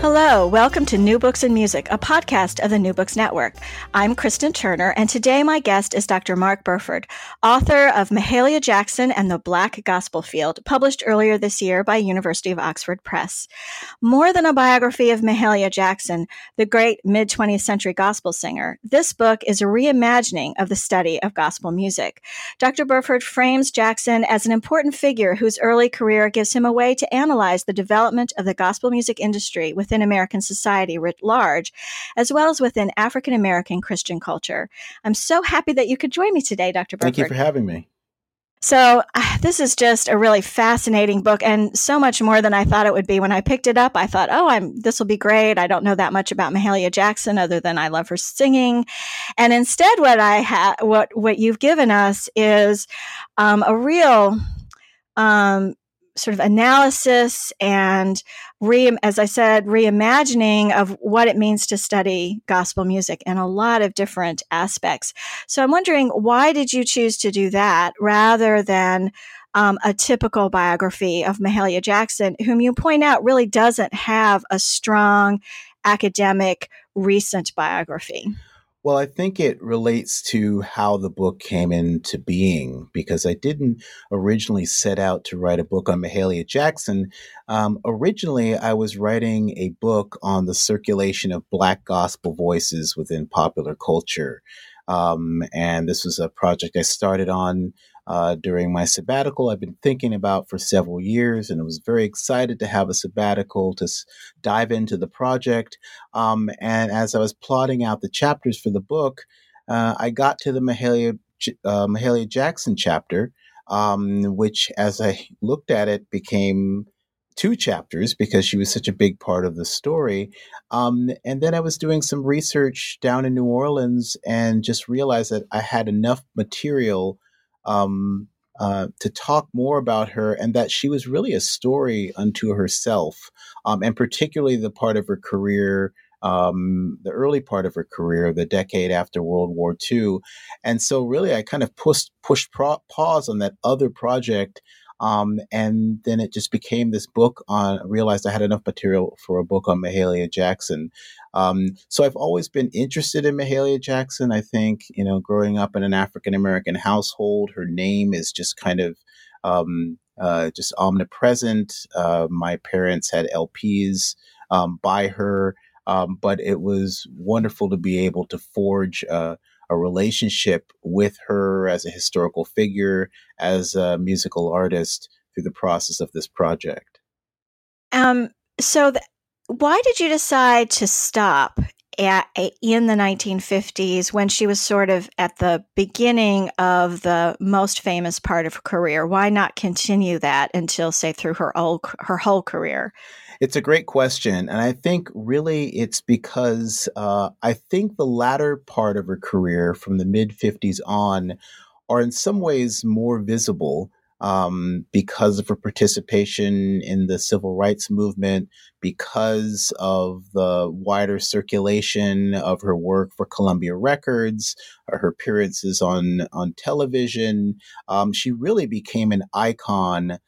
Hello, welcome to New Books and Music, a podcast of the New Books Network. I'm Kristen Turner, and today my guest is Dr. Mark Burford, author of Mahalia Jackson and the Black Gospel Field, published earlier this year by University of Oxford Press. More than a biography of Mahalia Jackson, the great mid 20th century gospel singer, this book is a reimagining of the study of gospel music. Dr. Burford frames Jackson as an important figure whose early career gives him a way to analyze the development of the gospel music industry with within American society writ large, as well as within African American Christian culture. I'm so happy that you could join me today, Dr. Burford. Thank you for having me. So, uh, this is just a really fascinating book and so much more than I thought it would be. When I picked it up, I thought, "Oh, I'm this will be great. I don't know that much about Mahalia Jackson other than I love her singing." And instead what I have what what you've given us is um, a real um, sort of analysis and re, as I said, reimagining of what it means to study gospel music in a lot of different aspects. So I'm wondering, why did you choose to do that rather than um, a typical biography of Mahalia Jackson, whom you point out really doesn't have a strong academic recent biography? Well, I think it relates to how the book came into being because I didn't originally set out to write a book on Mahalia Jackson. Um, originally, I was writing a book on the circulation of Black gospel voices within popular culture. Um, and this was a project I started on uh, during my sabbatical I've been thinking about for several years, and I was very excited to have a sabbatical to s- dive into the project. Um, and as I was plotting out the chapters for the book, uh, I got to the Mahalia, uh, Mahalia Jackson chapter, um, which, as I looked at it, became two chapters because she was such a big part of the story. Um, and then I was doing some research down in New Orleans and just realized that I had enough material um, uh, to talk more about her and that she was really a story unto herself, um, and particularly the part of her career. Um, the early part of her career, the decade after World War II, and so really, I kind of pushed pushed pro- pause on that other project um, and then it just became this book on, I realized I had enough material for a book on Mahalia Jackson. Um, so I've always been interested in Mahalia Jackson. I think, you know, growing up in an African American household, her name is just kind of, um, uh, just omnipresent. Uh, my parents had LPs um, by her, um, but it was wonderful to be able to forge uh, a relationship with her as a historical figure, as a musical artist through the process of this project. Um, so, th- why did you decide to stop at, in the 1950s when she was sort of at the beginning of the most famous part of her career? Why not continue that until, say, through her whole, her whole career? It's a great question. And I think really it's because uh, I think the latter part of her career from the mid 50s on are in some ways more visible um, because of her participation in the civil rights movement, because of the wider circulation of her work for Columbia Records, her appearances on on television. Um, she really became an icon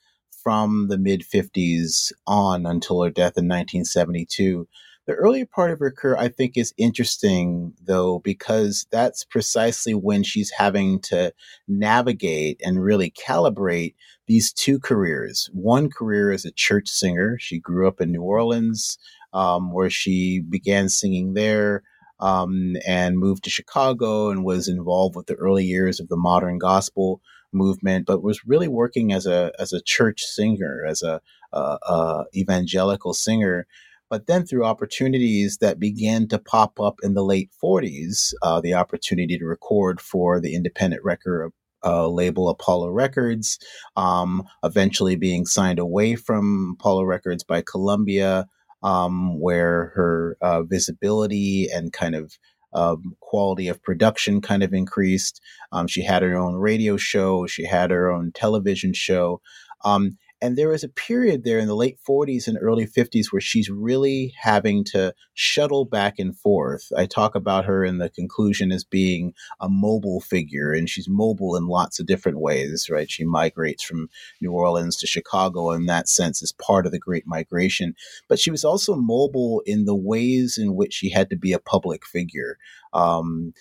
from the mid 50s on until her death in 1972. The earlier part of her career, I think, is interesting, though, because that's precisely when she's having to navigate and really calibrate these two careers. One career as a church singer. She grew up in New Orleans, um, where she began singing there. Um, and moved to Chicago and was involved with the early years of the modern gospel movement, but was really working as a as a church singer, as a, a, a evangelical singer. But then through opportunities that began to pop up in the late 40s, uh, the opportunity to record for the independent record uh, label Apollo Records, um, eventually being signed away from Apollo Records by Columbia, um, where her uh, visibility and kind of um, quality of production kind of increased. Um, she had her own radio show, she had her own television show. Um, and there was a period there in the late 40s and early 50s where she's really having to shuttle back and forth. I talk about her in the conclusion as being a mobile figure, and she's mobile in lots of different ways, right? She migrates from New Orleans to Chicago in that sense as part of the Great Migration. But she was also mobile in the ways in which she had to be a public figure. Um,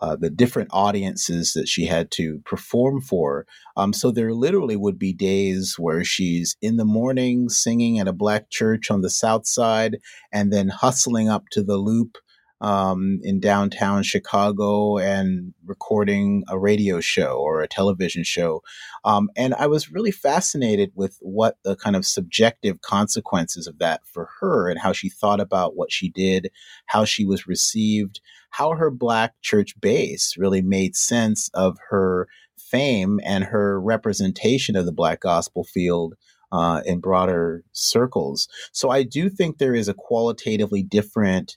uh, the different audiences that she had to perform for. Um, so there literally would be days where she's in the morning singing at a black church on the south side and then hustling up to the loop um, in downtown Chicago and recording a radio show or a television show. Um, and I was really fascinated with what the kind of subjective consequences of that for her and how she thought about what she did, how she was received, how her Black church base really made sense of her fame and her representation of the Black gospel field. Uh, in broader circles. So I do think there is a qualitatively different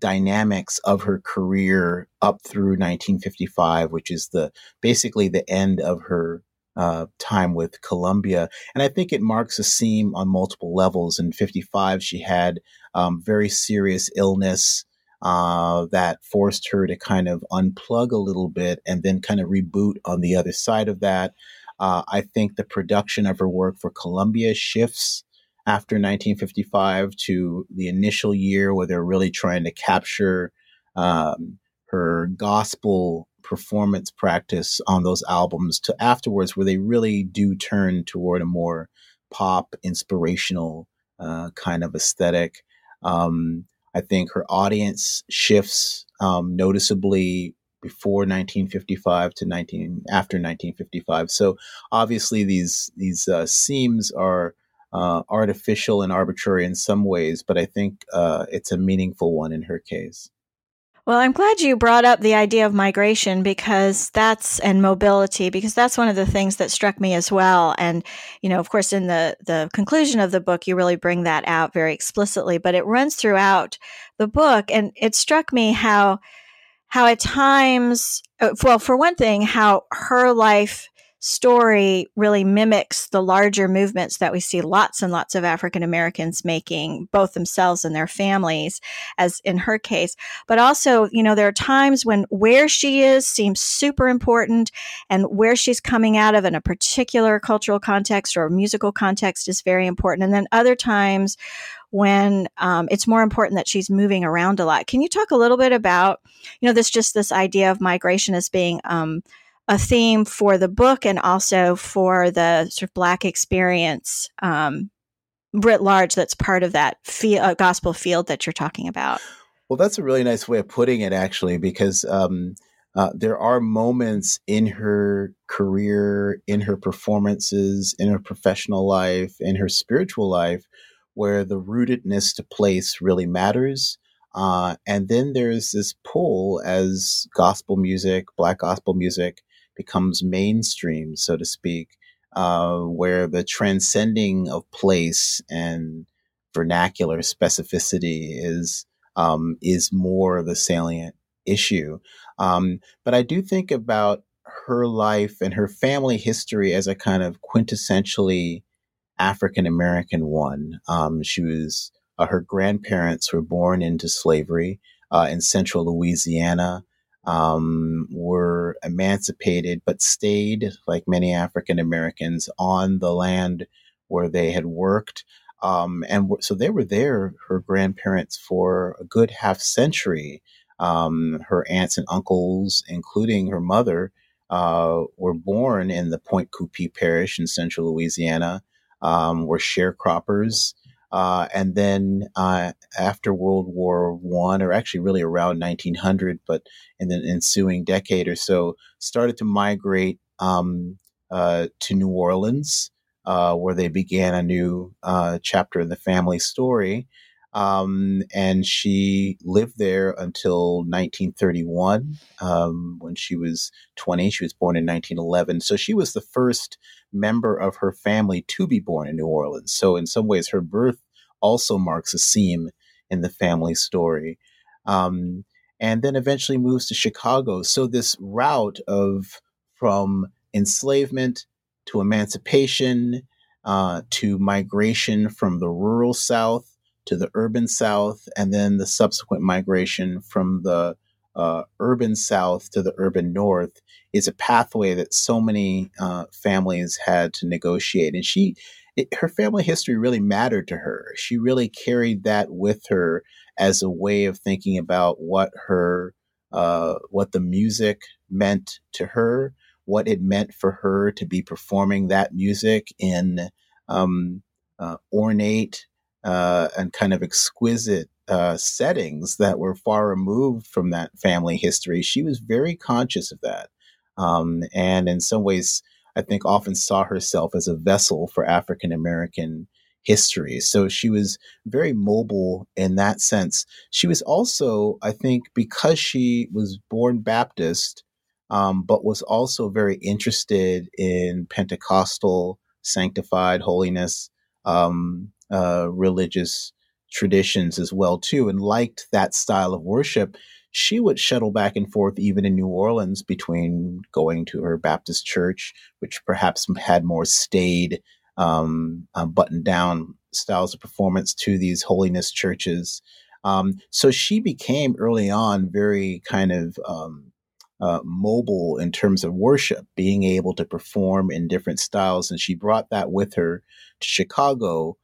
dynamics of her career up through 1955, which is the basically the end of her uh, time with Columbia. And I think it marks a seam on multiple levels. In 55, she had um, very serious illness. Uh, that forced her to kind of unplug a little bit and then kind of reboot on the other side of that. Uh, I think the production of her work for Columbia shifts after 1955 to the initial year where they're really trying to capture um, her gospel performance practice on those albums to afterwards where they really do turn toward a more pop inspirational uh, kind of aesthetic. Um, i think her audience shifts um, noticeably before 1955 to 19 after 1955 so obviously these these uh, seams are uh, artificial and arbitrary in some ways, but I think uh, it's a meaningful one in her case. Well, I'm glad you brought up the idea of migration because that's and mobility because that's one of the things that struck me as well. And you know, of course, in the the conclusion of the book, you really bring that out very explicitly. But it runs throughout the book, and it struck me how how at times, uh, well, for one thing, how her life story really mimics the larger movements that we see lots and lots of African Americans making, both themselves and their families, as in her case. But also, you know, there are times when where she is seems super important and where she's coming out of in a particular cultural context or musical context is very important. And then other times when um, it's more important that she's moving around a lot. Can you talk a little bit about, you know, this just this idea of migration as being um, a theme for the book and also for the sort of Black experience um, writ large that's part of that uh, gospel field that you're talking about. Well, that's a really nice way of putting it, actually, because um, uh, there are moments in her career, in her performances, in her professional life, in her spiritual life, where the rootedness to place really matters. Uh, and then there's this pull as gospel music, black gospel music, becomes mainstream, so to speak, uh, where the transcending of place and vernacular specificity is um, is more the salient issue. Um, but I do think about her life and her family history as a kind of quintessentially African American one. Um, she was uh, her grandparents were born into slavery uh, in central Louisiana um, were emancipated but stayed, like many African Americans, on the land where they had worked. Um, and so they were there, her grandparents, for a good half century. Um, her aunts and uncles, including her mother, uh, were born in the Pointe Coupee parish in central Louisiana, um, were sharecroppers. Uh, and then uh, after World War One, or actually really around 1900, but in the ensuing decade or so, started to migrate um, uh, to New Orleans, uh, where they began a new uh, chapter in the family story. Um, and she lived there until 1931 um, when she was 20. She was born in 1911. So she was the first member of her family to be born in New Orleans. So, in some ways, her birth also marks a seam in the family story. Um, and then eventually moves to Chicago. So, this route of from enslavement to emancipation uh, to migration from the rural South to the urban South, and then the subsequent migration from the uh, urban South to the urban North is a pathway that so many uh, families had to negotiate. And she, it, her family history really mattered to her. She really carried that with her as a way of thinking about what her, uh, what the music meant to her, what it meant for her to be performing that music in um, uh, ornate uh, and kind of exquisite uh, settings that were far removed from that family history. She was very conscious of that. Um, and in some ways, I think often saw herself as a vessel for African American history. So she was very mobile in that sense. She was also, I think, because she was born Baptist, um, but was also very interested in Pentecostal sanctified holiness um, uh, religious traditions as well too, and liked that style of worship. She would shuttle back and forth even in New Orleans between going to her Baptist church, which perhaps had more staid, um, uh, buttoned down styles of performance, to these holiness churches. Um, so she became early on very kind of um, uh, mobile in terms of worship, being able to perform in different styles. And she brought that with her to Chicago,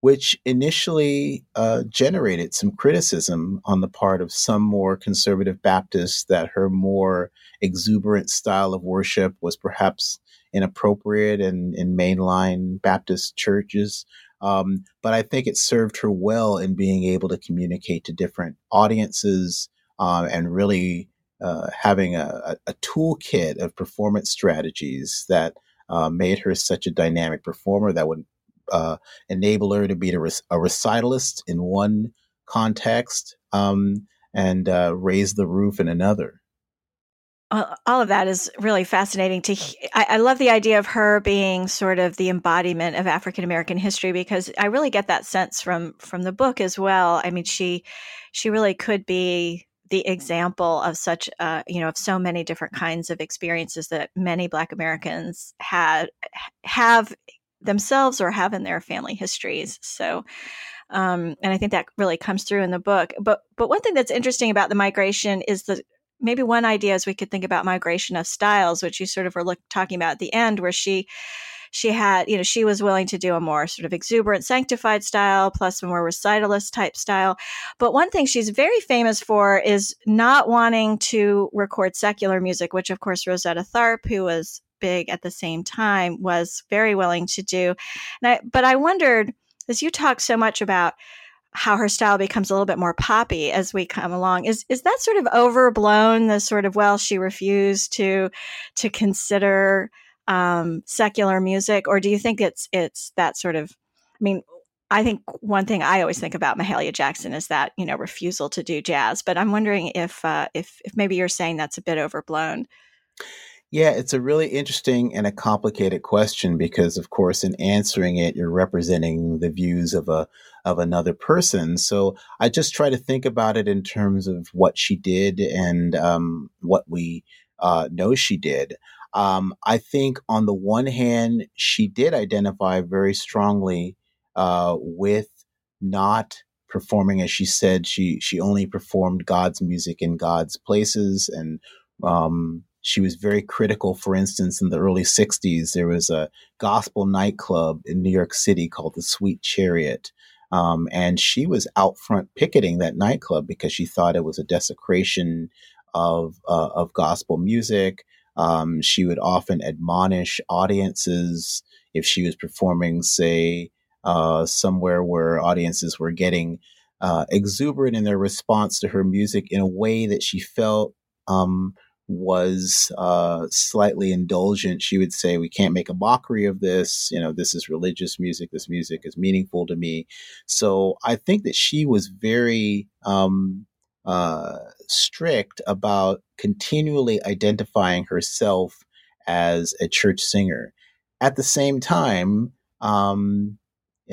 which initially uh, generated some criticism on the part of some more conservative Baptists that her more exuberant style of worship was perhaps inappropriate in, in mainline Baptist churches. Um, but I think it served her well in being able to communicate to different audiences uh, and really uh, having a, a, toolkit of performance strategies that uh, made her such a dynamic performer that would uh, enable her to be a, a recitalist in one context um, and uh, raise the roof in another. All of that is really fascinating. To I, I love the idea of her being sort of the embodiment of African American history because I really get that sense from from the book as well. I mean, she she really could be the example of such uh, you know of so many different kinds of experiences that many black americans had have themselves or have in their family histories so um, and i think that really comes through in the book but but one thing that's interesting about the migration is the maybe one idea is we could think about migration of styles which you sort of were look, talking about at the end where she she had, you know, she was willing to do a more sort of exuberant, sanctified style, plus a more recitalist type style. But one thing she's very famous for is not wanting to record secular music, which, of course, Rosetta Tharpe, who was big at the same time, was very willing to do. And I, but I wondered, as you talk so much about how her style becomes a little bit more poppy as we come along is is that sort of overblown the sort of well she refused to to consider um, secular music, or do you think it's it's that sort of? I mean, I think one thing I always think about Mahalia Jackson is that you know refusal to do jazz. But I'm wondering if uh, if if maybe you're saying that's a bit overblown. Yeah, it's a really interesting and a complicated question because, of course, in answering it, you're representing the views of a of another person. So I just try to think about it in terms of what she did and um, what we uh, know she did. Um, I think on the one hand, she did identify very strongly uh, with not performing, as she said, she she only performed God's music in God's places, and um, she was very critical. For instance, in the early '60s, there was a gospel nightclub in New York City called the Sweet Chariot. Um, and she was out front picketing that nightclub because she thought it was a desecration of uh, of gospel music. Um, she would often admonish audiences if she was performing, say, uh, somewhere where audiences were getting uh, exuberant in their response to her music in a way that she felt um, was uh, slightly indulgent. She would say, "We can't make a mockery of this. You know, this is religious music. This music is meaningful to me." So I think that she was very um, uh, strict about continually identifying herself as a church singer. At the same time, um,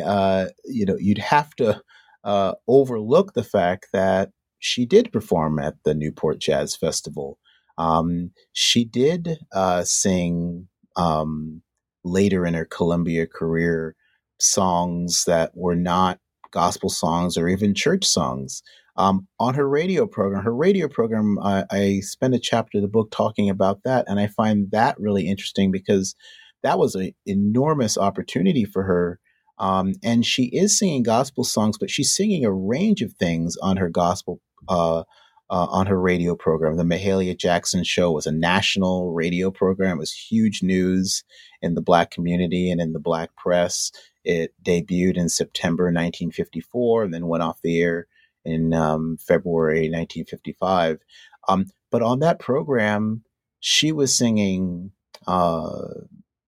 uh, you know, you'd have to uh, overlook the fact that she did perform at the Newport Jazz Festival. Um, she did uh, sing um, later in her Columbia career songs that were not gospel songs or even church songs. Um, on her radio program, her radio program, I, I spent a chapter of the book talking about that, and I find that really interesting because that was an enormous opportunity for her. Um, and she is singing gospel songs, but she's singing a range of things on her gospel uh, uh, on her radio program. The Mahalia Jackson Show was a national radio program. It was huge news in the Black community and in the Black press. It debuted in September 1954 and then went off the air in um, February 1955. Um, but on that program, she was singing uh,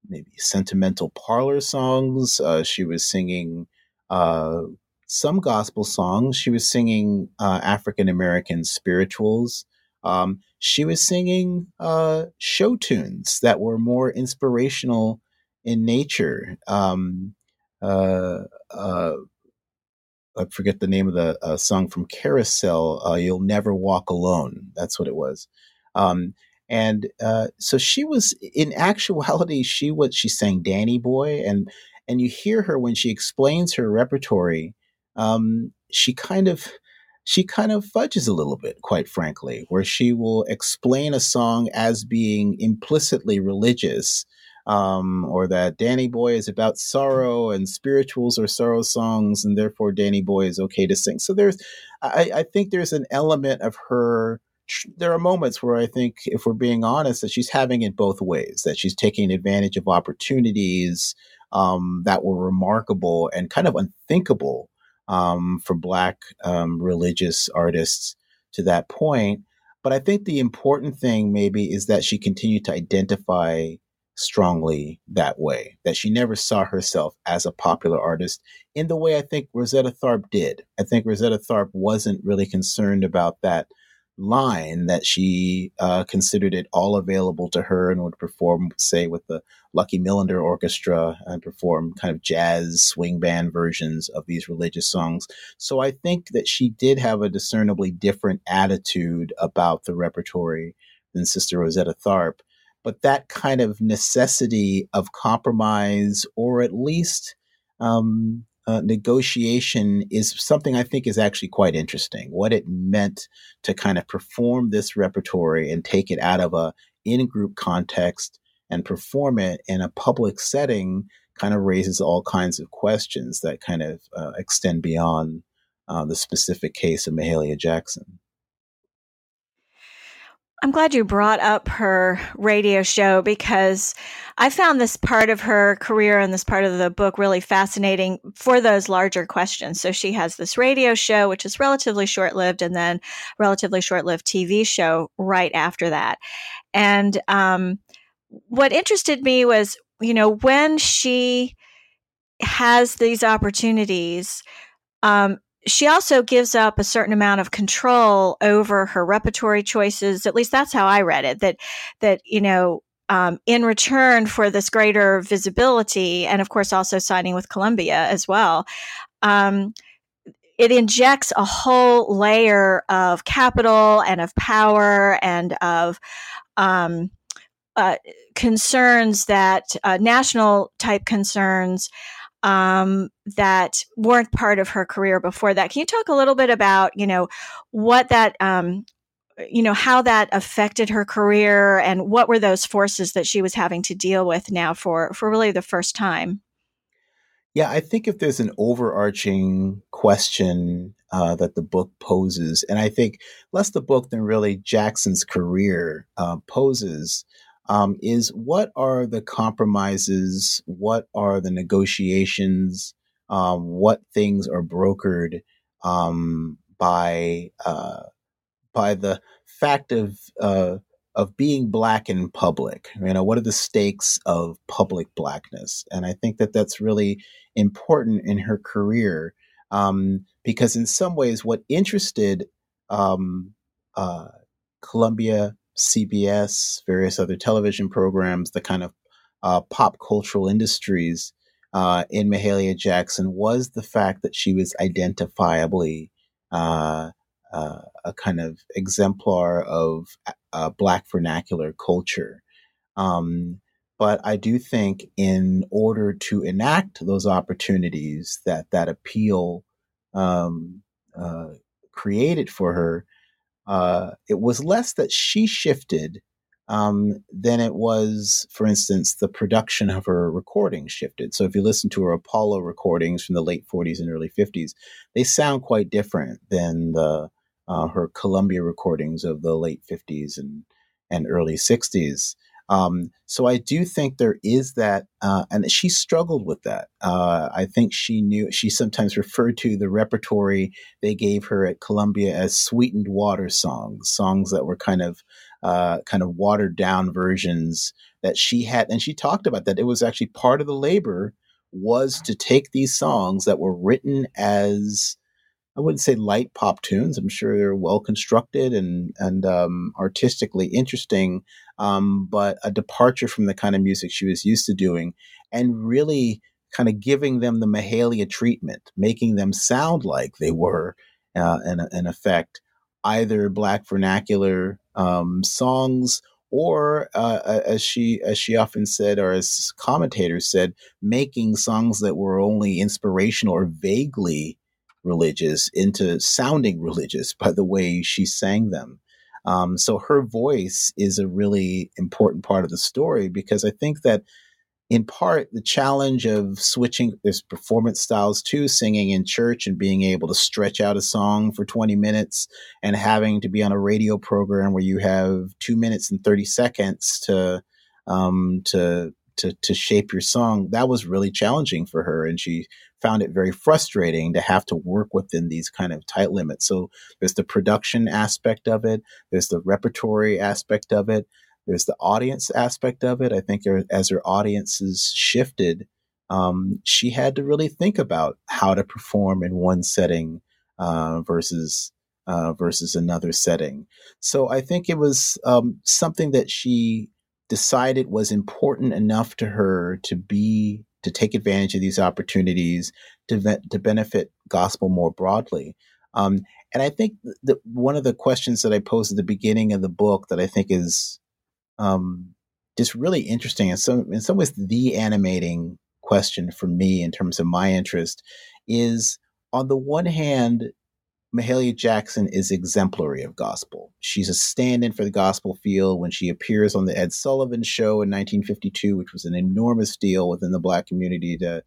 maybe sentimental parlor songs. Uh, she was singing uh, some gospel songs. She was singing uh, African American spirituals. Um, she was singing uh, show tunes that were more inspirational in nature. Um, uh, uh I forget the name of the uh, song from Carousel. Uh, You'll never walk alone. That's what it was. Um, and so she was, in actuality, she was she sang Danny Boy, and and you hear her when she explains her repertory um, she kind of she kind of fudges a little bit, quite frankly, where she will explain a song as being implicitly religious, um, or that Danny Boy is about sorrow and spirituals are sorrow songs, and therefore Danny Boy is okay to sing. So there's, I, I think there's an element of her. There are moments where I think, if we're being honest, that she's having it both ways. That she's taking advantage of opportunities um, that were remarkable and kind of unthinkable um, for Black um, religious artists to that point. But I think the important thing maybe is that she continued to identify strongly that way, that she never saw herself as a popular artist in the way I think Rosetta Tharpe did. I think Rosetta Tharpe wasn't really concerned about that line that she uh, considered it all available to her and would perform, say, with the Lucky Millinder Orchestra and perform kind of jazz swing band versions of these religious songs. So I think that she did have a discernibly different attitude about the repertory than Sister Rosetta Tharpe. But that kind of necessity of compromise, or at least um, uh, negotiation is something I think is actually quite interesting. What it meant to kind of perform this repertory and take it out of a in group context and perform it in a public setting kind of raises all kinds of questions that kind of uh, extend beyond uh, the specific case of Mahalia Jackson. I'm glad you brought up her radio show because I found this part of her career and this part of the book really fascinating for those larger questions. So she has this radio show, which is relatively short lived, and then relatively short lived TV show right after that. And um, what interested me was, you know, when she has these opportunities, um, she also gives up a certain amount of control over her repertory choices. At least that's how I read it. That that you know, um, in return for this greater visibility, and of course also signing with Columbia as well. Um, it injects a whole layer of capital and of power and of um, uh, concerns that uh, national type concerns um, that weren't part of her career before that. Can you talk a little bit about, you know, what that, um, you know, how that affected her career and what were those forces that she was having to deal with now for, for really the first time? Yeah, I think if there's an overarching question uh, that the book poses, and I think less the book than really Jackson's career uh, poses, um, is what are the compromises? What are the negotiations? Um, what things are brokered um, by uh, by the fact of uh, of being black in public. You know, what are the stakes of public blackness? And I think that that's really important in her career um, because, in some ways, what interested um, uh, Columbia, CBS, various other television programs, the kind of uh, pop cultural industries uh, in Mahalia Jackson was the fact that she was identifiably uh, uh, a kind of exemplar of uh, Black vernacular culture. Um, but I do think, in order to enact those opportunities that that appeal um, uh, created for her, uh, it was less that she shifted um, than it was, for instance, the production of her recordings shifted. So if you listen to her Apollo recordings from the late 40s and early 50s, they sound quite different than the uh, her Columbia recordings of the late 50s and, and early 60s. Um, so I do think there is that, uh, and she struggled with that. Uh, I think she knew, she sometimes referred to the repertory they gave her at Columbia as sweetened water songs, songs that were kind of, uh, kind of watered down versions that she had. And she talked about that. It was actually part of the labor was to take these songs that were written as I wouldn't say light pop tunes. I'm sure they're well constructed and and um, artistically interesting, um, but a departure from the kind of music she was used to doing, and really kind of giving them the Mahalia treatment, making them sound like they were, uh, in, in effect, either black vernacular um, songs or uh, as she as she often said, or as commentators said, making songs that were only inspirational or vaguely religious into sounding religious by the way she sang them. Um, so her voice is a really important part of the story because I think that in part the challenge of switching there's performance styles too singing in church and being able to stretch out a song for 20 minutes and having to be on a radio program where you have two minutes and 30 seconds to um, to to to shape your song that was really challenging for her and she found it very frustrating to have to work within these kind of tight limits. So there's the production aspect of it, there's the repertory aspect of it, there's the audience aspect of it. I think as her audiences shifted, um, she had to really think about how to perform in one setting uh, versus uh, versus another setting. So I think it was um, something that she decided was important enough to her to be to take advantage of these opportunities to, to benefit gospel more broadly. Um, and I think that one of the questions that I posed at the beginning of the book that I think is um, just really interesting and some in some ways the animating question for me in terms of my interest is on the one hand Mahalia Jackson is exemplary of gospel. She's a stand in for the gospel field when she appears on the Ed Sullivan Show in 1952, which was an enormous deal within the black community to,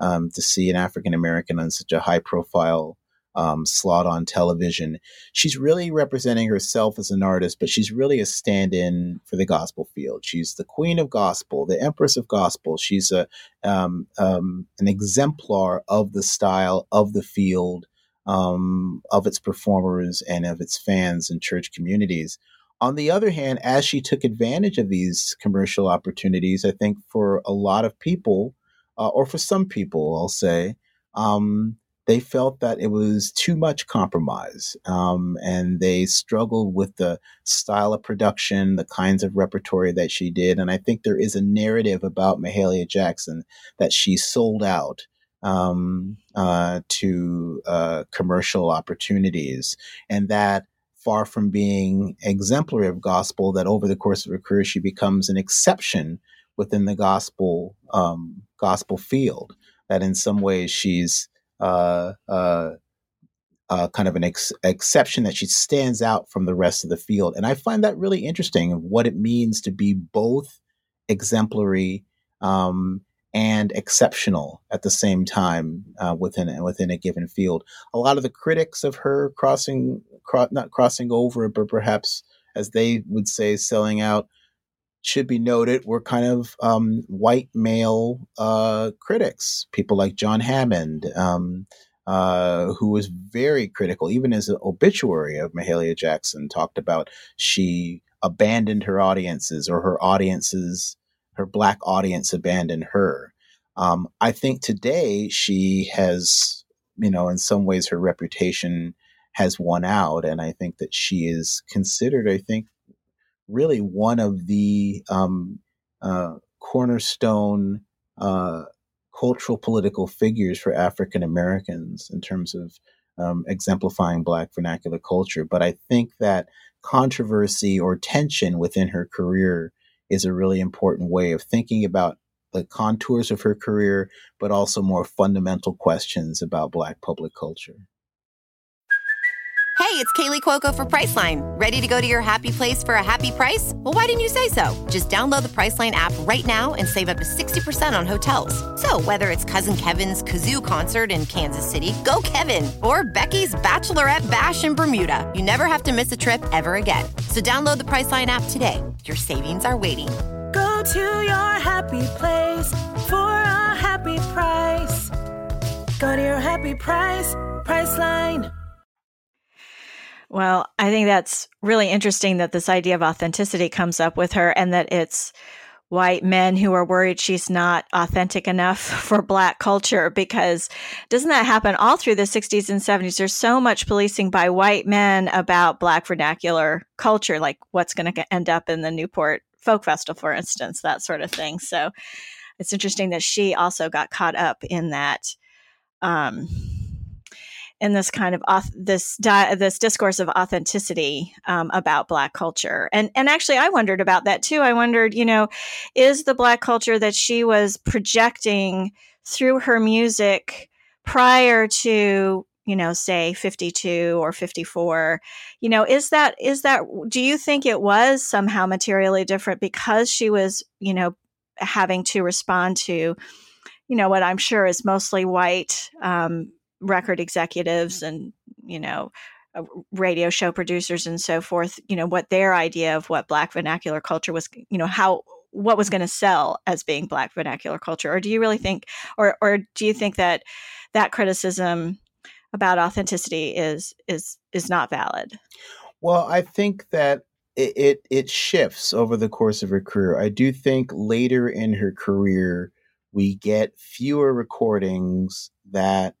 um, to see an African American on such a high profile um, slot on television. She's really representing herself as an artist, but she's really a stand in for the gospel field. She's the queen of gospel, the empress of gospel. She's a, um, um an exemplar of the style, of the field um, of its performers and of its fans and church communities. On the other hand, as she took advantage of these commercial opportunities, I think for a lot of people, uh, or for some people, I'll say, um, they felt that it was too much compromise um, and they struggled with the style of production, the kinds of repertory that she did. And I think there is a narrative about Mahalia Jackson that she sold out um, uh, to uh, commercial opportunities, and that far from being exemplary of gospel, that over the course of her career she becomes an exception within the gospel um, gospel field. That in some ways she's uh, uh, uh, kind of an ex- exception that she stands out from the rest of the field, and I find that really interesting. of What it means to be both exemplary um, and exceptional at the same time uh, within within a given field. A lot of the critics of her crossing, cro- not crossing over, but perhaps as they would say, selling out, should be noted were kind of um, white male uh, critics, people like John Hammond. Um, uh, who was very critical, even as an obituary of Mahalia Jackson, talked about she abandoned her audiences or her audiences, her black audience abandoned her. Um, I think today she has, you know, in some ways her reputation has won out. And I think that she is considered, I think, really one of the um, uh, cornerstone uh, cultural political figures for African Americans in terms of um, exemplifying Black vernacular culture. But I think that controversy or tension within her career is a really important way of thinking about the contours of her career, but also more fundamental questions about Black public culture. Hey, it's Kaley Cuoco for Priceline. Ready to go to your happy place for a happy price? Well, why didn't you say so? Just download the Priceline app right now and save up to 60% on hotels. So, whether it's Cousin Kevin's Kazoo concert in Kansas City, go Kevin, or Becky's Bachelorette Bash in Bermuda, you never have to miss a trip ever again. So, download the Priceline app today. Your savings are waiting. Go to your happy place for a happy price. Go to your happy price, Priceline. Well, I think that's really interesting that this idea of authenticity comes up with her and that it's white men who are worried she's not authentic enough for black culture because doesn't that happen all through the 60s and 70s there's so much policing by white men about black vernacular culture like what's going to end up in the Newport Folk Festival for instance that sort of thing. So it's interesting that she also got caught up in that um, in this kind of this di- this discourse of authenticity um, about Black culture, and and actually, I wondered about that too. I wondered, you know, is the Black culture that she was projecting through her music prior to you know say 52 or 54 you know is that is that do you think it was somehow materially different because she was you know having to respond to you know what i'm sure is mostly white um, record executives and you know uh, radio show producers and so forth you know what their idea of what black vernacular culture was you know how what was going to sell as being black vernacular culture or do you really think or or do you think that that criticism about authenticity is is is not valid? Well i think that it, it, it shifts over the course of her career. I do think later in her career we get fewer recordings that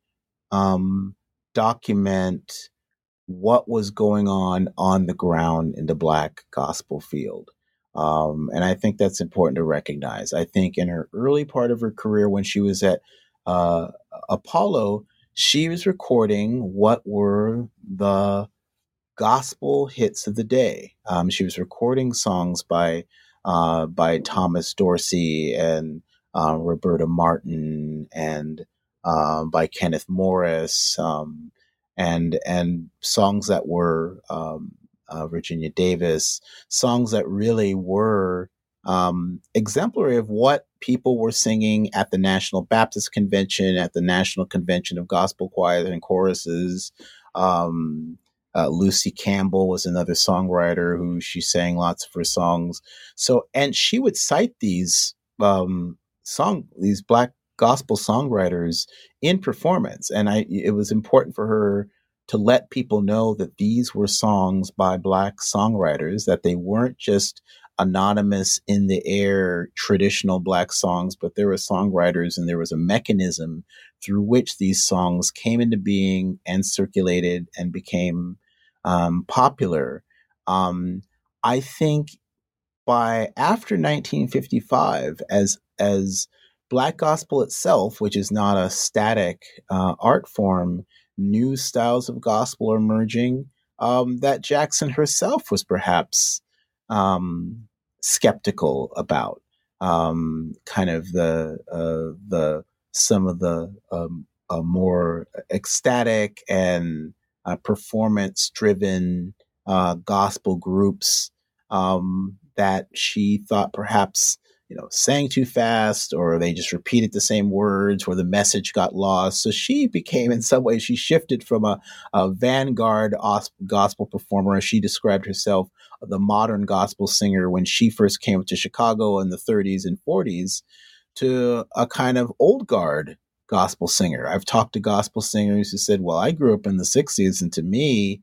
um, document what was going on on the ground in the black gospel field. Um, and I think that's important to recognize. I think in her early part of her career, when she was at uh, Apollo, she was recording what were the gospel hits of the day. Um, she was recording songs by uh, by Thomas Dorsey and uh, Roberta Martin and um, by Kenneth Morris, um, and and songs that were um, uh, Virginia Davis, songs that really were um, exemplary of what people were singing at the National Baptist Convention, at the National Convention of Gospel Choirs and Choruses. Um, uh, Lucie Campbell was another songwriter who she sang lots of her songs. So, and she would cite these um, song, these black gospel songwriters in performance. And I, it was important for her to let people know that these were songs by black songwriters, that they weren't just anonymous in the air traditional black songs, but there were songwriters and there was a mechanism through which these songs came into being and circulated and became um, popular. Um, I think by after 1955, as as Black gospel itself, which is not a static uh, art form, new styles of gospel are emerging um, that Jackson herself was perhaps um, skeptical about. Um, kind of the uh, the some of the um, more ecstatic and uh, performance driven uh, gospel groups um, that she thought perhaps you know, sang too fast or they just repeated the same words or the message got lost. So she became, in some ways, she shifted from a, a vanguard gospel performer, as she described herself, the modern gospel singer when she first came to Chicago in the 30s and 40s, to a kind of old guard gospel singer. I've talked to gospel singers who said, well, I grew up in the 60s, and to me,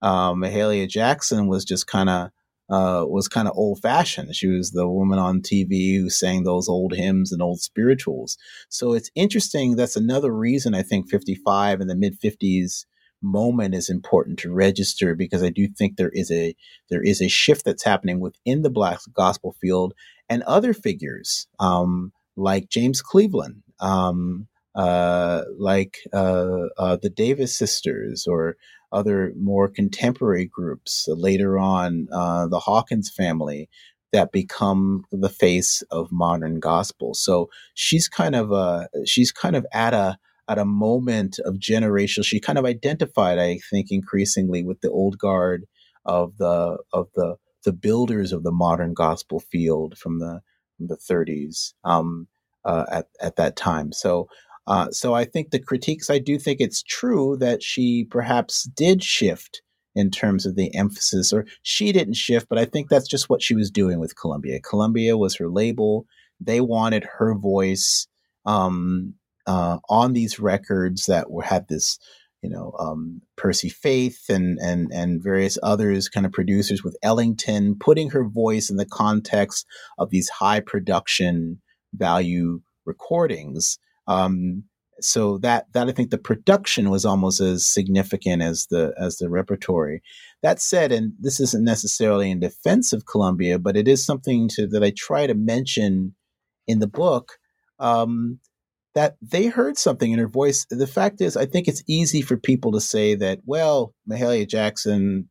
um, Mahalia Jackson was just kind of uh, was kind of old fashioned. She was the woman on TV who sang those old hymns and old spirituals. So it's interesting. That's another reason I think 55 in the mid 50s moment is important to register because I do think there is a there is a shift that's happening within the black gospel field and other figures um, like James Cleveland, um, uh, like uh, uh, the Davis sisters, or other more contemporary groups later on, uh, the Hawkins family, that become the face of modern gospel. So she's kind of uh, she's kind of at a at a moment of generational. She kind of identified, I think, increasingly with the old guard of the of the the builders of the modern gospel field from the from the 30s um, uh, at at that time. So uh, so I think the critiques, I do think it's true that she perhaps did shift in terms of the emphasis, or she didn't shift, but I think that's just what she was doing with Columbia. Columbia was her label. They wanted her voice um, uh, on these records that were, had this, you know, um, Percy Faith and and and various others kind of producers with Ellington putting her voice in the context of these high production value recordings. Um, so that that I think the production was almost as significant as the as the repertory. That said, and this isn't necessarily in defense of Columbia, but it is something to, that I try to mention in the book. Um, that they heard something in her voice. The fact is, I think it's easy for people to say that, well, Mahalia Jackson,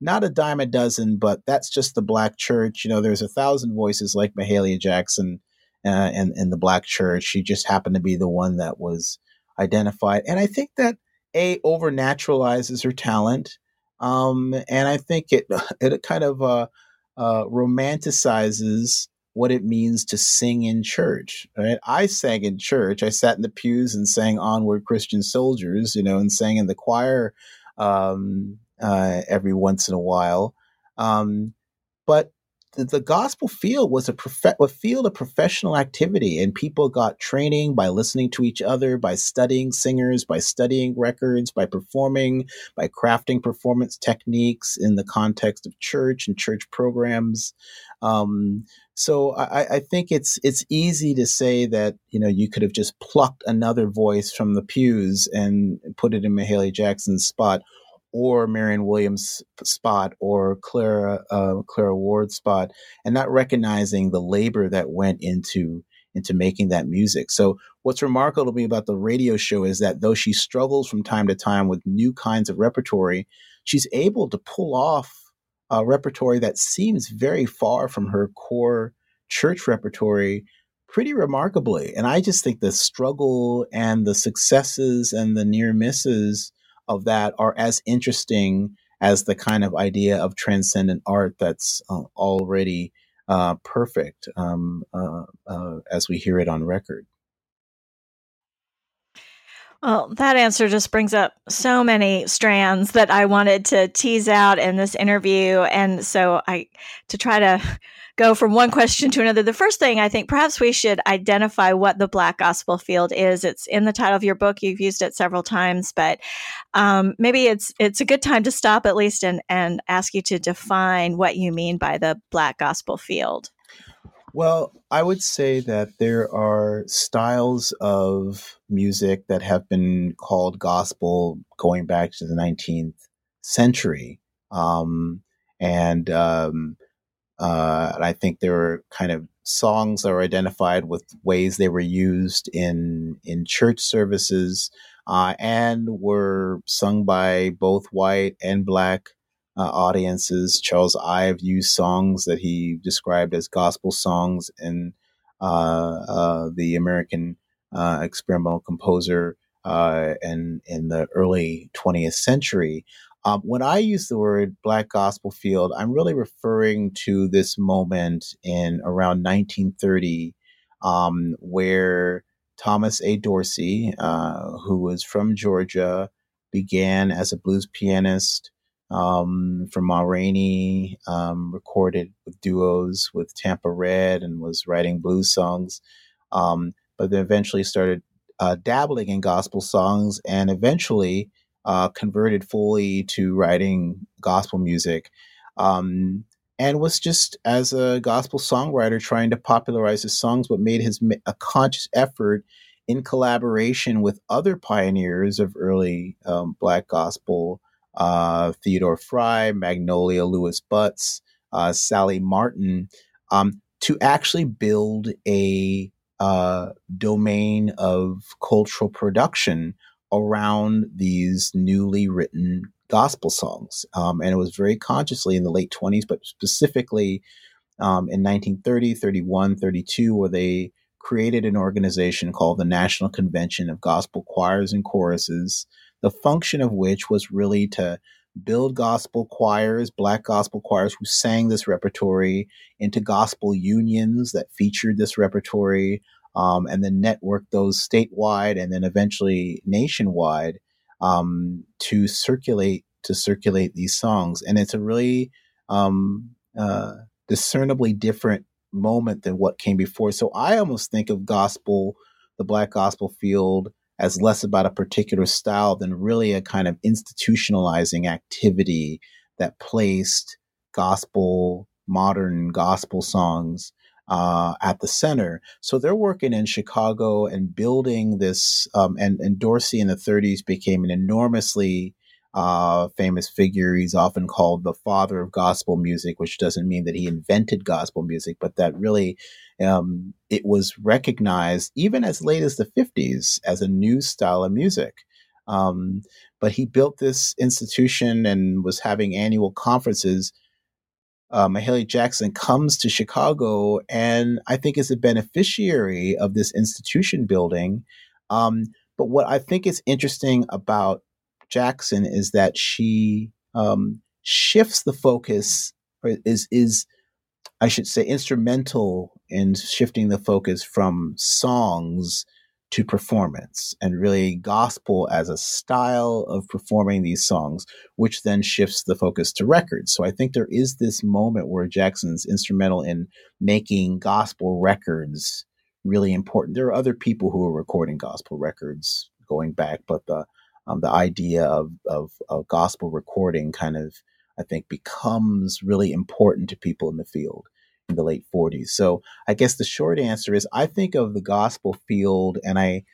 not a dime a dozen, but that's just the black church. You know, there's a thousand voices like Mahalia Jackson uh, in, in the black church. She just happened to be the one that was identified. And I think that A, over naturalizes her talent. Um, and I think it, it kind of uh, uh, romanticizes what it means to sing in church. Right? I sang in church. I sat in the pews and sang "Onward, Christian Soldiers," you know, and sang in the choir um, uh, every once in a while. Um, but the, the gospel field was a, a field of professional activity, and people got training by listening to each other, by studying singers, by studying records, by performing, by crafting performance techniques in the context of church and church programs. Um, so I, I, think it's it's easy to say that you know you could have just plucked another voice from the pews and put it in Mahalia Jackson's spot, or Marion Williams' spot or Clara uh, Clara Ward's spot, and not recognizing the labor that went into into making that music. So what's remarkable to me about the radio show is that though she struggles from time to time with new kinds of repertory, she's able to pull off a repertory that seems very far from her core church repertory pretty remarkably. And I just think the struggle and the successes and the near misses of that are as interesting as the kind of idea of transcendent art that's uh, already uh, perfect um, uh, uh as we hear it on record. Well, that answer just brings up so many strands that I wanted to tease out in this interview. And so I, to try to go from one question to another. The first thing I think perhaps we should identify what the Black Gospel Field is. It's in the title of your book. You've used it several times, but um, maybe it's it's a good time to stop at least and and ask you to define what you mean by the Black Gospel Field. Well, I would say that there are styles of music that have been called gospel going back to the 19th century. Um, and um, uh, I think there were kind of songs that were identified with ways they were used in in church services uh, and were sung by both white and black uh, audiences. Charles Ives used songs that he described as gospel songs in uh, uh, the American uh, experimental composer in in the early 20th century. Um, when I use the word Black Gospel Field, I'm really referring to this moment in around 1930 um, where Thomas A. Dorsey, uh, who was from Georgia, began as a blues pianist um, from Ma Rainey, um, recorded with duos with Tampa Red and was writing blues songs, um, but then eventually started uh, dabbling in gospel songs and eventually uh, converted fully to writing gospel music. Um, and was just as a gospel songwriter trying to popularize his songs, but made his a conscious effort in collaboration with other pioneers of early um, Black gospel, uh, Theodore Frye, Magnolia Lewis Butts, uh, Sallie Martin, um, to actually build a uh, domain of cultural production around these newly written gospel songs. Um, and it was very consciously in the late 20s, but specifically um, in 1930, 31, 32, where they created an organization called the National Convention of Gospel Choirs and Choruses, the function of which was really to build gospel choirs, black gospel choirs who sang this repertory into gospel unions that featured this repertory, um, and then network those statewide and then eventually nationwide um, to circulate to circulate these songs, and it's a really um, uh, discernibly different moment than what came before. So I almost think of gospel, the black gospel field, as less about a particular style than really a kind of institutionalizing activity that placed gospel, modern gospel songs uh, at the center. So they're working in Chicago and building this. Um, and, and Dorsey in the 30s became an enormously uh, famous figure. He's often called the father of gospel music, which doesn't mean that he invented gospel music, but that really um, it was recognized even as late as the 50s as a new style of music. Um, but he built this institution and was having annual conferences uh, Mahalia Jackson comes to Chicago and I think is a beneficiary of this institution building. Um, but what I think is interesting about Jackson is that she um, shifts the focus, or is is I should say instrumental in shifting the focus from songs to performance and really gospel as a style of performing these songs, which then shifts the focus to records. So I think there is this moment where Jackson's instrumental in making gospel records really important. There are other people who are recording gospel records going back, but the um, the idea of, of, of gospel recording kind of I think becomes really important to people in the field in the late 40s. So I guess the short answer is I think of the gospel field and I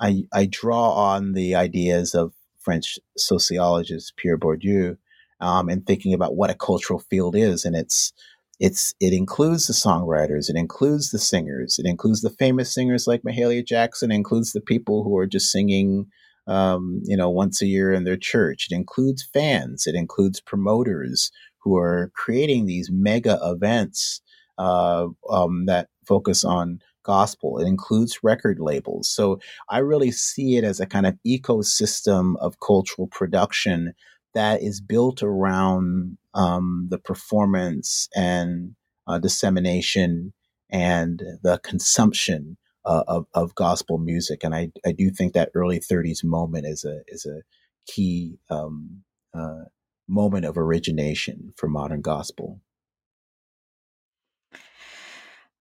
I, I draw on the ideas of French sociologist Pierre Bourdieu um, and thinking about what a cultural field is. And it's it's it includes the songwriters, it includes the singers, it includes the famous singers like Mahalia Jackson, it includes the people who are just singing um, you know, once a year in their church. It includes fans. It includes promoters who are creating these mega events uh, um, that focus on gospel. It includes record labels. So I really see it as a kind of ecosystem of cultural production that is built around um, the performance and uh, dissemination and the consumption uh, of, of gospel music. And I, I do think that early 30s moment is a is a key um, uh, moment of origination for modern gospel.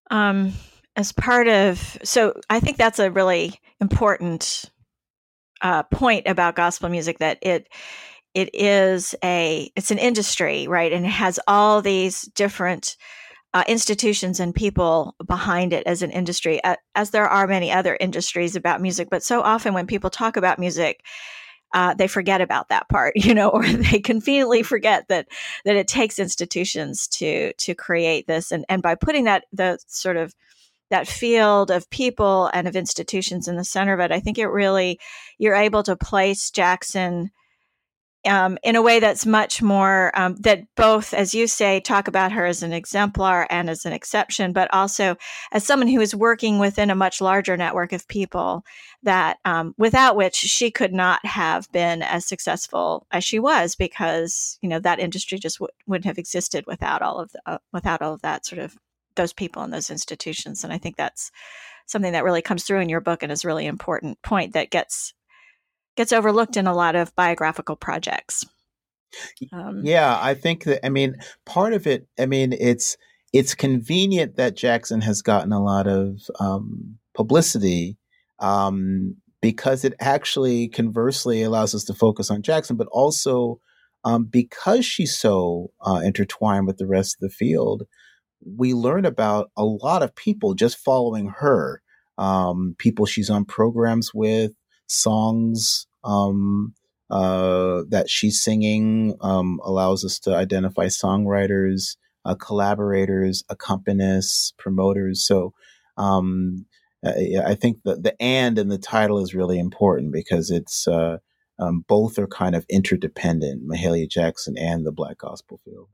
Um, as part of, so I think that's a really important uh, point about gospel music that it it is a it's an industry, right, and it has all these different uh, institutions and people behind it as an industry, uh, as there are many other industries about music. But so often when people talk about music, uh, they forget about that part, you know, or they conveniently forget that that it takes institutions to to create this, and and by putting that the sort of that field of people and of institutions in the center of it, I think it really you're able to place Jackson um, in a way that's much more um, that both, as you say, talk about her as an exemplar and as an exception, but also as someone who is working within a much larger network of people that um, without which she could not have been as successful as she was, because you know that industry just w- wouldn't have existed without all of the, uh, without all of that sort of those people and those institutions. And I think that's something that really comes through in your book and is really important point that gets gets overlooked in a lot of biographical projects. Um, yeah, I think that I mean part of it. I mean, it's it's convenient that Jackson has gotten a lot of um, publicity um, because it actually conversely allows us to focus on Jackson, but also um, because she's so uh, intertwined with the rest of the field, we learn about a lot of people just following her. Um, people she's on programs with, songs um, uh, that she's singing um, allows us to identify songwriters, uh, collaborators, accompanists, promoters. So um, I think the, the and in the title is really important because it's uh, um, both are kind of interdependent, Mahalia Jackson and the Black Gospel field.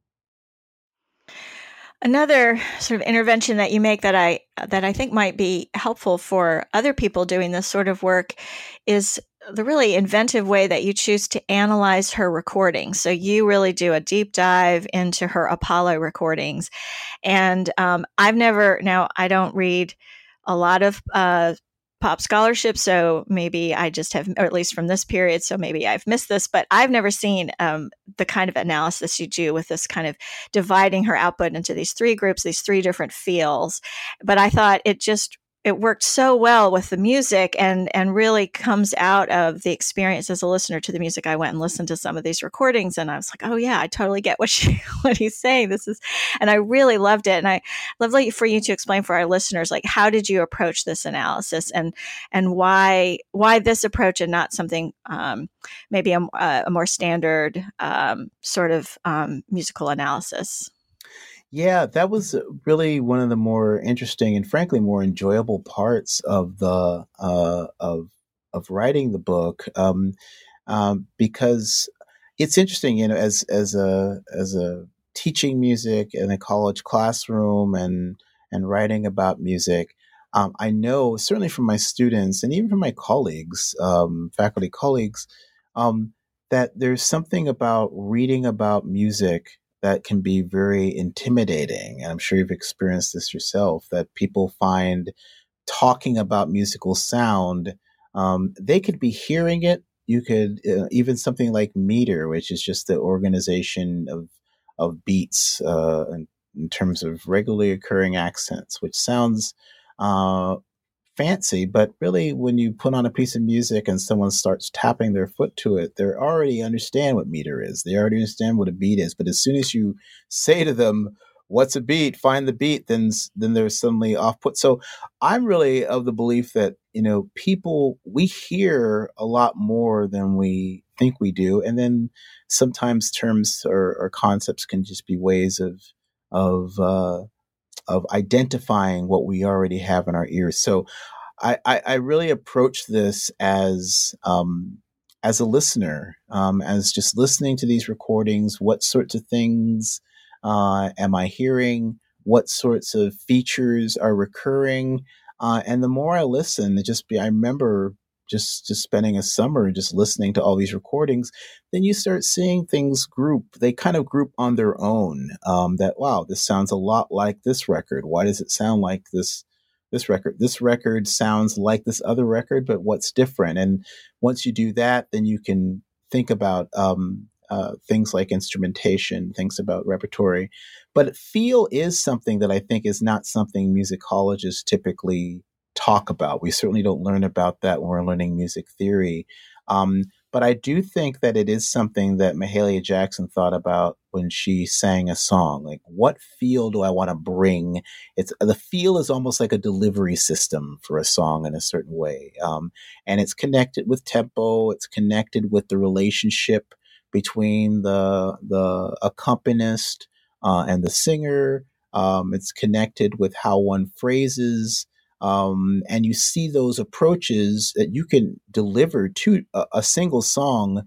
Another sort of intervention that you make that I that I think might be helpful for other people doing this sort of work is the really inventive way that you choose to analyze her recordings. So you really do a deep dive into her Apollo recordings, and um, I've never now I don't read a lot of uh, pop scholarship. So maybe I just have, or at least from this period, so maybe I've missed this, but I've never seen um, the kind of analysis you do with this kind of dividing her output into these three groups, these three different fields. But I thought it just it worked so well with the music and and really comes out of the experience as a listener to the music. I went and listened to some of these recordings and I was like, oh yeah, I totally get what she what he's saying. This is and I really loved it. And I love for you to explain for our listeners like how did you approach this analysis and and why why this approach and not something um, maybe a, a, more standard um, sort of um, musical analysis. Yeah, that was really one of the more interesting and frankly more enjoyable parts of the uh, of of writing the book um, um, because it's interesting, you know, as as a as a teaching music in a college classroom and and writing about music. Um, I know certainly from my students and even from my colleagues, um, faculty colleagues, um, that there's something about reading about music that can be very intimidating. And I'm sure you've experienced this yourself that people find talking about musical sound, um, they could be hearing it. You could uh, even something like meter, which is just the organization of of beats uh, in, in, terms of regularly occurring accents, which sounds uh, fancy, but really when you put on a piece of music and someone starts tapping their foot to it, they already understand what meter is. They already understand what a beat is. But as soon as you say to them, what's a beat, find the beat, then then they're suddenly off put. So I'm really of the belief that, you know, people we hear a lot more than we think we do. And then sometimes terms or, or concepts can just be ways of of uh, of identifying what we already have in our ears. So I, I, I really approach this as um, as a listener, um, as just listening to these recordings. What sorts of things uh, am I hearing? What sorts of features are recurring? Uh, and the more I listen, it just be I remember just just spending a summer just listening to all these recordings then you start seeing things group they kind of group on their own um, that wow this sounds a lot like this record. Why does it sound like this this record? This record sounds like this other record but what's different? And once you do that then you can think about um, uh, things like instrumentation things about repertory. But feel is something that i think is not something musicologists typically talk about. We certainly don't learn about that when we're learning music theory. Um, but I do think that it is something that Mahalia Jackson thought about when she sang a song. Like, what feel do I want to bring? It's the feel is almost like a delivery system for a song in a certain way, um, and it's connected with tempo. It's connected with the relationship between the the accompanist uh, and the singer. Um, it's connected with how one phrases um, and you see those approaches that you can deliver to a, a single song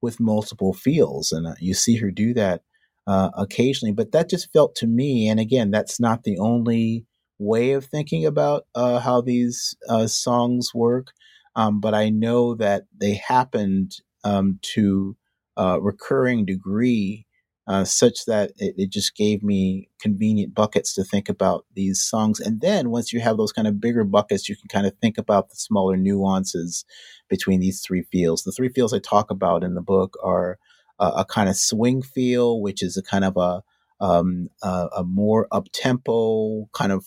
with multiple feels, and uh, you see her do that uh, occasionally. But that just felt to me, and again, that's not the only way of thinking about uh, how these uh, songs work. Um, but I know that they happened um, to a recurring degree uh, such that it, it, just gave me convenient buckets to think about these songs. And then once you have those kind of bigger buckets, you can kind of think about the smaller nuances between these three feels. The three feels I talk about in the book are a, a kind of swing feel, which is a kind of a um, a, a, more up tempo kind of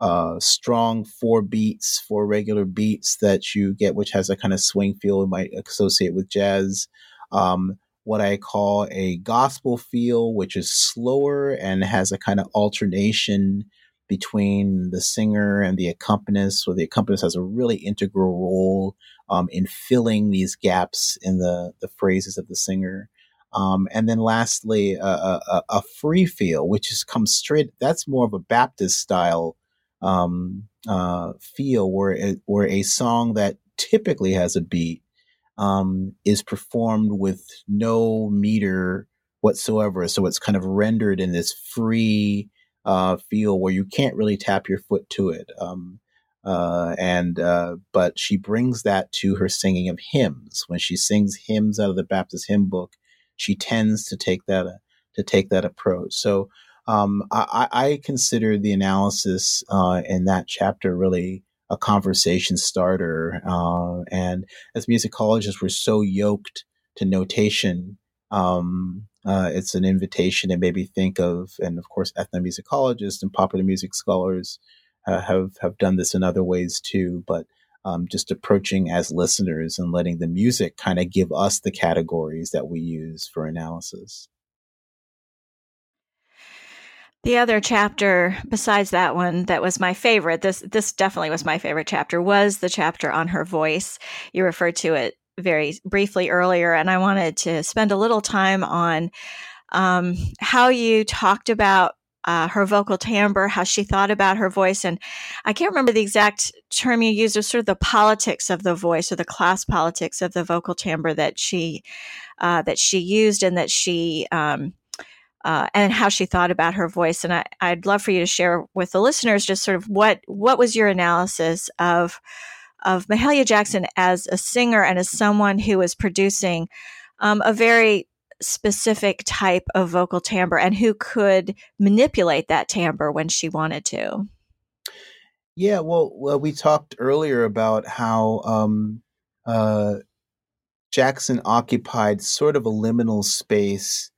uh, strong four beats, four regular beats that you get, which has a kind of swing feel you might associate with jazz. Um, what I call a gospel feel, which is slower and has a kind of alternation between the singer and the accompanist. So the accompanist has a really integral role um, in filling these gaps in the, the phrases of the singer. Um, and then lastly, a, a, a, free feel, which is comes straight. That's more of a Baptist style um, uh, feel, where it, where a song that typically has a beat um, is performed with no meter whatsoever. So it's kind of rendered in this free uh, feel where you can't really tap your foot to it. Um, uh, and uh, but she brings that to her singing of hymns. When she sings hymns out of the Baptist hymn book, she tends to take that to take that approach. So um, I, I, consider the analysis uh, in that chapter really a conversation starter. Uh, and as musicologists, we're so yoked to notation. Um, uh, it's an invitation to maybe think of, and of course, ethnomusicologists and popular music scholars uh, have have done this in other ways too. But um, just approaching as listeners and letting the music kind of give us the categories that we use for analysis. The other chapter besides that one that was my favorite, this this definitely was my favorite chapter, was the chapter on her voice. You referred to it very briefly earlier, and I wanted to spend a little time on um, how you talked about uh, her vocal timbre, how she thought about her voice. And I can't remember the exact term you used, it was sort of the politics of the voice or the class politics of the vocal timbre that she uh, that she used and that she um, uh, and how she thought about her voice. And I, I'd love for you to share with the listeners just sort of what what was your analysis of of Mahalia Jackson as a singer and as someone who was producing um, a very specific type of vocal timbre and who could manipulate that timbre when she wanted to. Yeah, well, well we talked earlier about how um, uh, Jackson occupied sort of a liminal space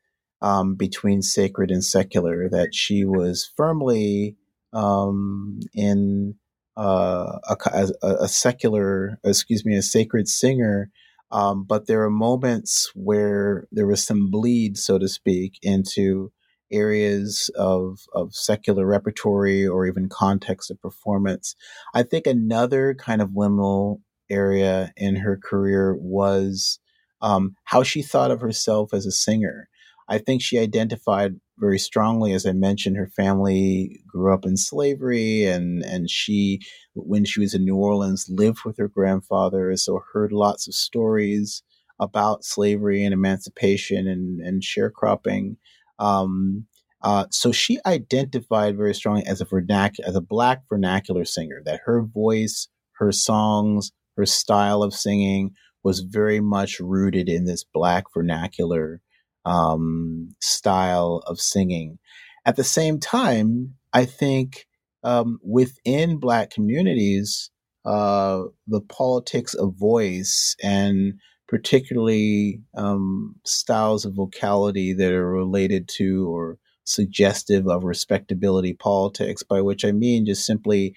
um, between sacred and secular, that she was firmly um, in uh, a, a, secular, excuse me, a sacred singer. Um, but there are moments where there was some bleed, so to speak, into areas of, of secular repertory or even context of performance. I think another kind of liminal area in her career was um, how she thought of herself as a singer. I think she identified very strongly, as I mentioned, her family grew up in slavery, and and she, when she was in New Orleans, lived with her grandfather, so heard lots of stories about slavery and emancipation and and sharecropping. Um, uh, so she identified very strongly as a vernac- as a black vernacular singer. That her voice, her songs, her style of singing was very much rooted in this black vernacular um, style of singing. At the same time, I think um, within Black communities, uh, the politics of voice and particularly um, styles of vocality that are related to or suggestive of respectability politics, by which I mean just simply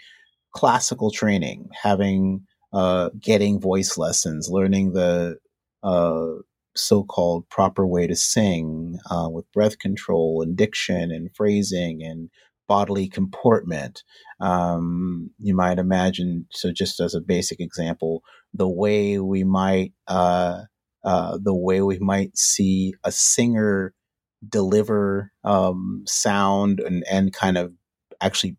classical training, having uh, getting voice lessons, learning the uh, so-called proper way to sing uh, with breath control and diction and phrasing and bodily comportment. Um, you might imagine, so just as a basic example, the way we might uh, uh, the way we might see a singer deliver um, sound and, and kind of actually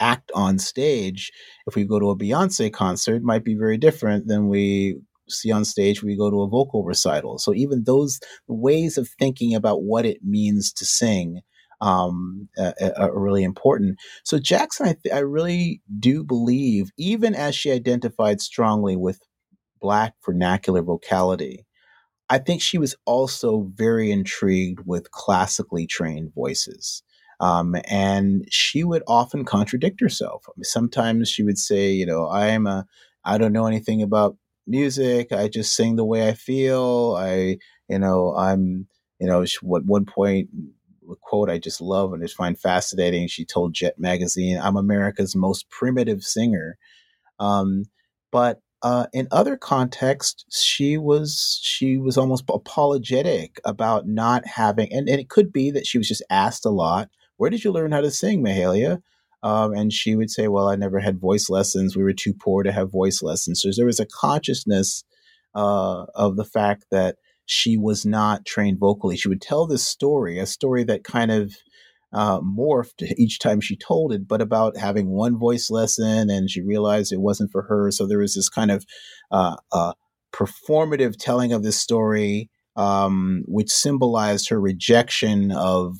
act on stage if we go to a Beyoncé concert might be very different than we see on stage we go to a vocal recital. So even those ways of thinking about what it means to sing um, are really important. So Jackson, I, th- I really do believe, even as she identified strongly with Black vernacular vocality, I think she was also very intrigued with classically trained voices. Um, and she would often contradict herself. Sometimes she would say, you know, I am a, I don't know anything about music. I just sing the way I feel. I, you know, I'm, you know, what one point, quote I just love and just find fascinating. She told Jet Magazine, "I'm America's most primitive singer," um, but uh, in other contexts, she was she was almost apologetic about not having, and, and it could be that she was just asked a lot. Where did you learn how to sing, Mahalia? Um, and she would say, "Well, I never had voice lessons. We were too poor to have voice lessons." So there was a consciousness uh, of the fact that she was not trained vocally. She would tell this story, a story that kind of uh, morphed each time she told it, but about having one voice lesson and she realized it wasn't for her. So there was this kind of uh, uh, performative telling of this story, um, which symbolized her rejection of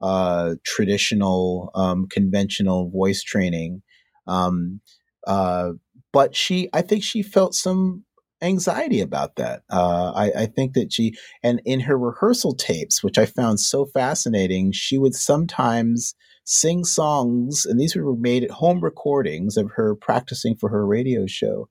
uh, traditional, um, conventional voice training. Um, uh, but she, I think she felt some anxiety about that. Uh, I, I, think that she, and in her rehearsal tapes, which I found so fascinating, she would sometimes sing songs, and these were made at home recordings of her practicing for her radio show,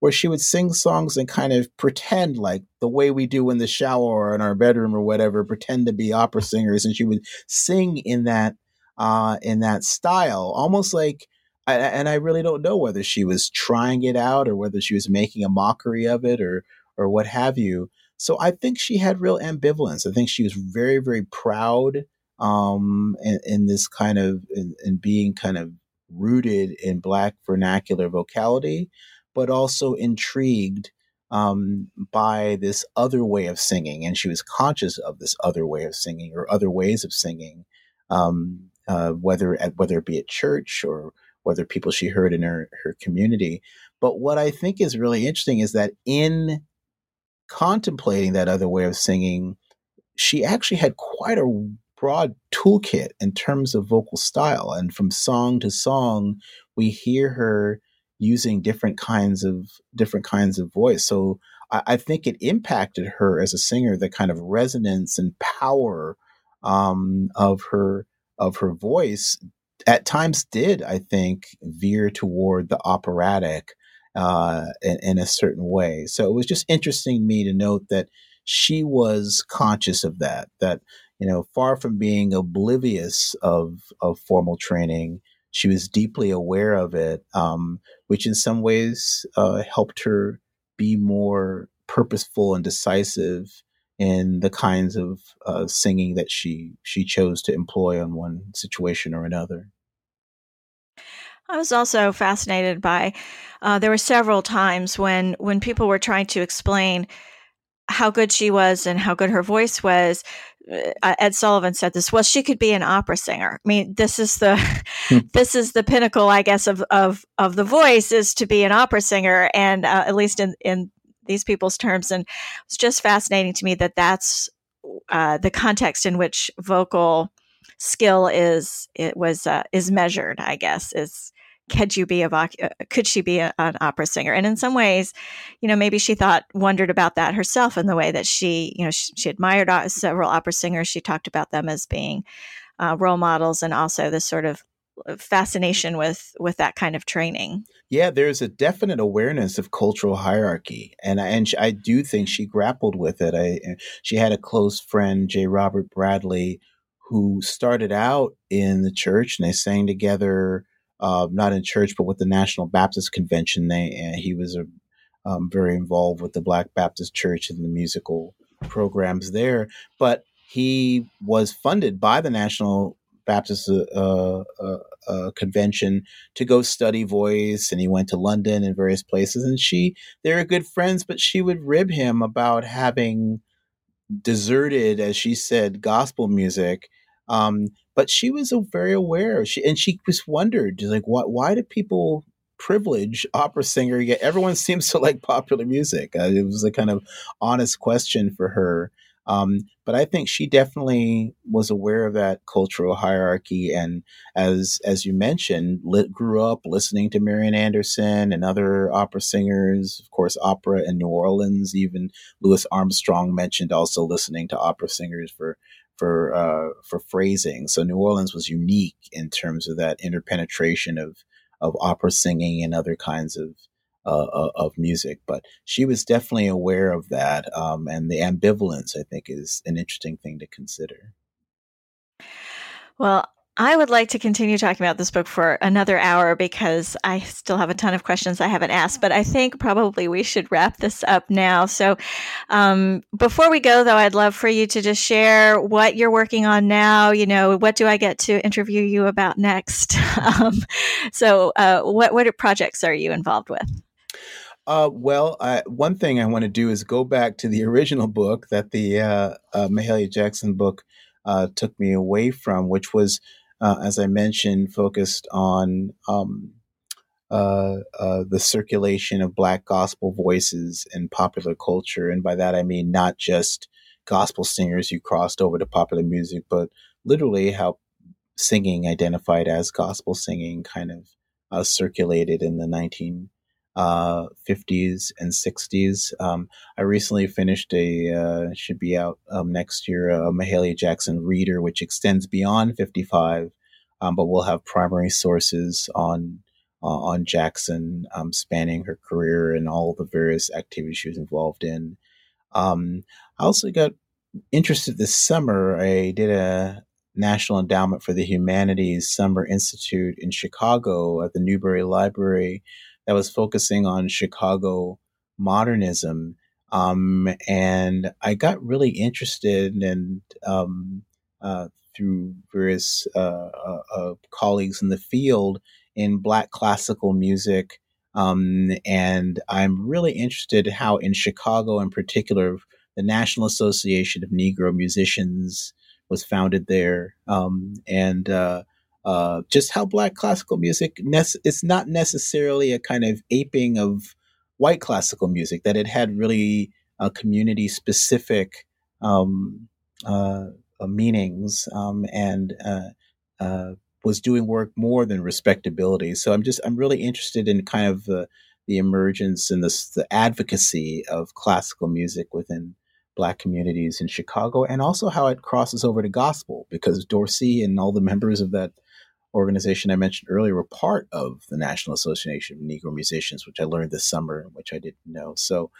where she would sing songs and kind of pretend like the way we do in the shower or in our bedroom or whatever, pretend to be opera singers, and she would sing in that. Uh, in that style, almost like and I really don't know whether she was trying it out or whether she was making a mockery of it or or what have you. So I think she had real ambivalence. I think she was very very proud um, in, in this kind of in, in being kind of rooted in black vernacular vocality, but also intrigued um, by this other way of singing, and she was conscious of this other way of singing or other ways of singing, um, uh, whether at whether it be at church or whether people she heard in her, her community. But what I think is really interesting is that in contemplating that other way of singing, she actually had quite a broad toolkit in terms of vocal style. And from song to song, we hear her using different kinds of different kinds of voice. So I, I think it impacted her as a singer, the kind of resonance and power um, of her of her voice at times did, I think, veer toward the operatic uh, in, in, a certain way. So it was just interesting to me to note that she was conscious of that, that, you know, far from being oblivious of, of formal training, she was deeply aware of it, um, which in some ways uh, helped her be more purposeful and decisive in the kinds of uh, singing that she she chose to employ on one situation or another. I was also fascinated by. Uh, there were several times when when people were trying to explain how good she was and how good her voice was. Uh, Ed Sullivan said this. Well, she could be an opera singer. I mean, this is the hmm. this is the pinnacle, I guess, of of of the voice is to be an opera singer, and uh, at least in in these people's terms. And it's just fascinating to me that that's uh, the context in which vocal skill is it was uh, is measured. I guess is could you be a uh, could she be a, an opera singer? And in some ways you know maybe she thought wondered about that herself in the way that she you know she, she admired uh, several opera singers. She talked about them as being uh, role models and also this sort of uh, fascination with with that kind of training. Yeah there's a definite awareness of cultural hierarchy and and I do think she grappled with it. I she had a close friend J. Robert Bradley who started out in the church and they sang together uh, not in church, but with the National Baptist Convention. They, he was a, um, very involved with the Black Baptist Church and the musical programs there. But he was funded by the National Baptist uh, uh, uh, uh, Convention to go study voice, and he went to London and various places. And she, they were good friends, but she would rib him about having deserted, as she said, gospel music um, but she was very aware. She and she just wondered, like, why why do people privilege opera singer? Yet everyone seems to like popular music. Uh, it was a kind of honest question for her. Um, but I think she definitely was aware of that cultural hierarchy, and as as you mentioned, grew up listening to Marian Anderson and other opera singers. Of course, opera in New Orleans. Even Louis Armstrong mentioned also listening to opera singers for for uh, for phrasing. So New Orleans was unique in terms of that interpenetration of of opera singing and other kinds of uh, uh, of music. But she was definitely aware of that, um, and the ambivalence I think is an interesting thing to consider. Well, I would like to continue talking about this book for another hour because I still have a ton of questions I haven't asked, but I think probably we should wrap this up now. So, um, before we go, though, I'd love for you to just share what you're working on now. You know, what do I get to interview you about next? um, so, uh, what what projects are you involved with? Uh, well, I, one thing I want to do is go back to the original book that the uh, uh, Mahalia Jackson book uh, took me away from, which was uh, as I mentioned, focused on um, uh, uh, the circulation of Black gospel voices in popular culture. And by that, I mean not just gospel singers who crossed over to popular music, but literally how singing identified as gospel singing kind of uh, circulated in the 19 uh, 50s and 60s. Um, I recently finished a, uh, should be out um, next year, a Mahalia Jackson reader, which extends beyond 55, um, but we'll have primary sources on uh, on Jackson, um, spanning her career and all the various activities she was involved in. Um, I also got interested this summer. I did a National Endowment for the Humanities Summer Institute in Chicago at the Newberry Library that was focusing on Chicago modernism. Um, and I got really interested and um, uh, through various uh, uh, uh, colleagues in the field in Black classical music. Um, and I'm really interested how in Chicago, in particular, the National Association of Negro Musicians was founded there, um, and uh, just how black classical music nece- it's not necessarily a kind of aping of white classical music that it had really uh, community specific um, uh, uh, meanings um, and uh, was doing work more than respectability. So i'm just i'm really interested in kind of the the emergence and the advocacy of classical music within black communities in Chicago and also how it crosses over to gospel because Dorsey and all the members of that organization I mentioned earlier were part of the National Association of Negro Musicians, which I learned this summer, which I didn't know. So,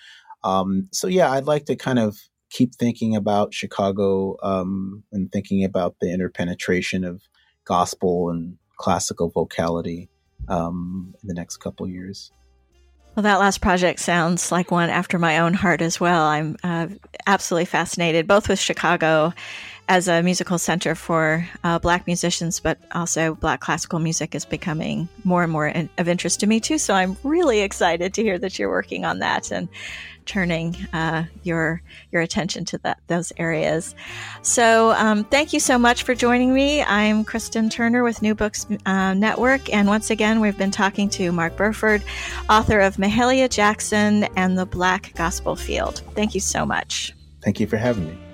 um, so yeah, I'd like to kind of keep thinking about Chicago um, and thinking about the interpenetration of gospel and classical vocality um, in the next couple years. Well, that last project sounds like one after my own heart as well. I'm uh, absolutely fascinated, both with Chicago as a musical center for uh, Black musicians, but also Black classical music is becoming more and more in, of interest to me too. So I'm really excited to hear that you're working on that and turning uh, your your attention to that those areas. So um, thank you so much for joining me. I'm Kristen Turner with New Books uh, Network, and once again we've been talking to Mark Burford, author of Mahalia Jackson and the Black Gospel Field. Thank you so much. Thank you for having me.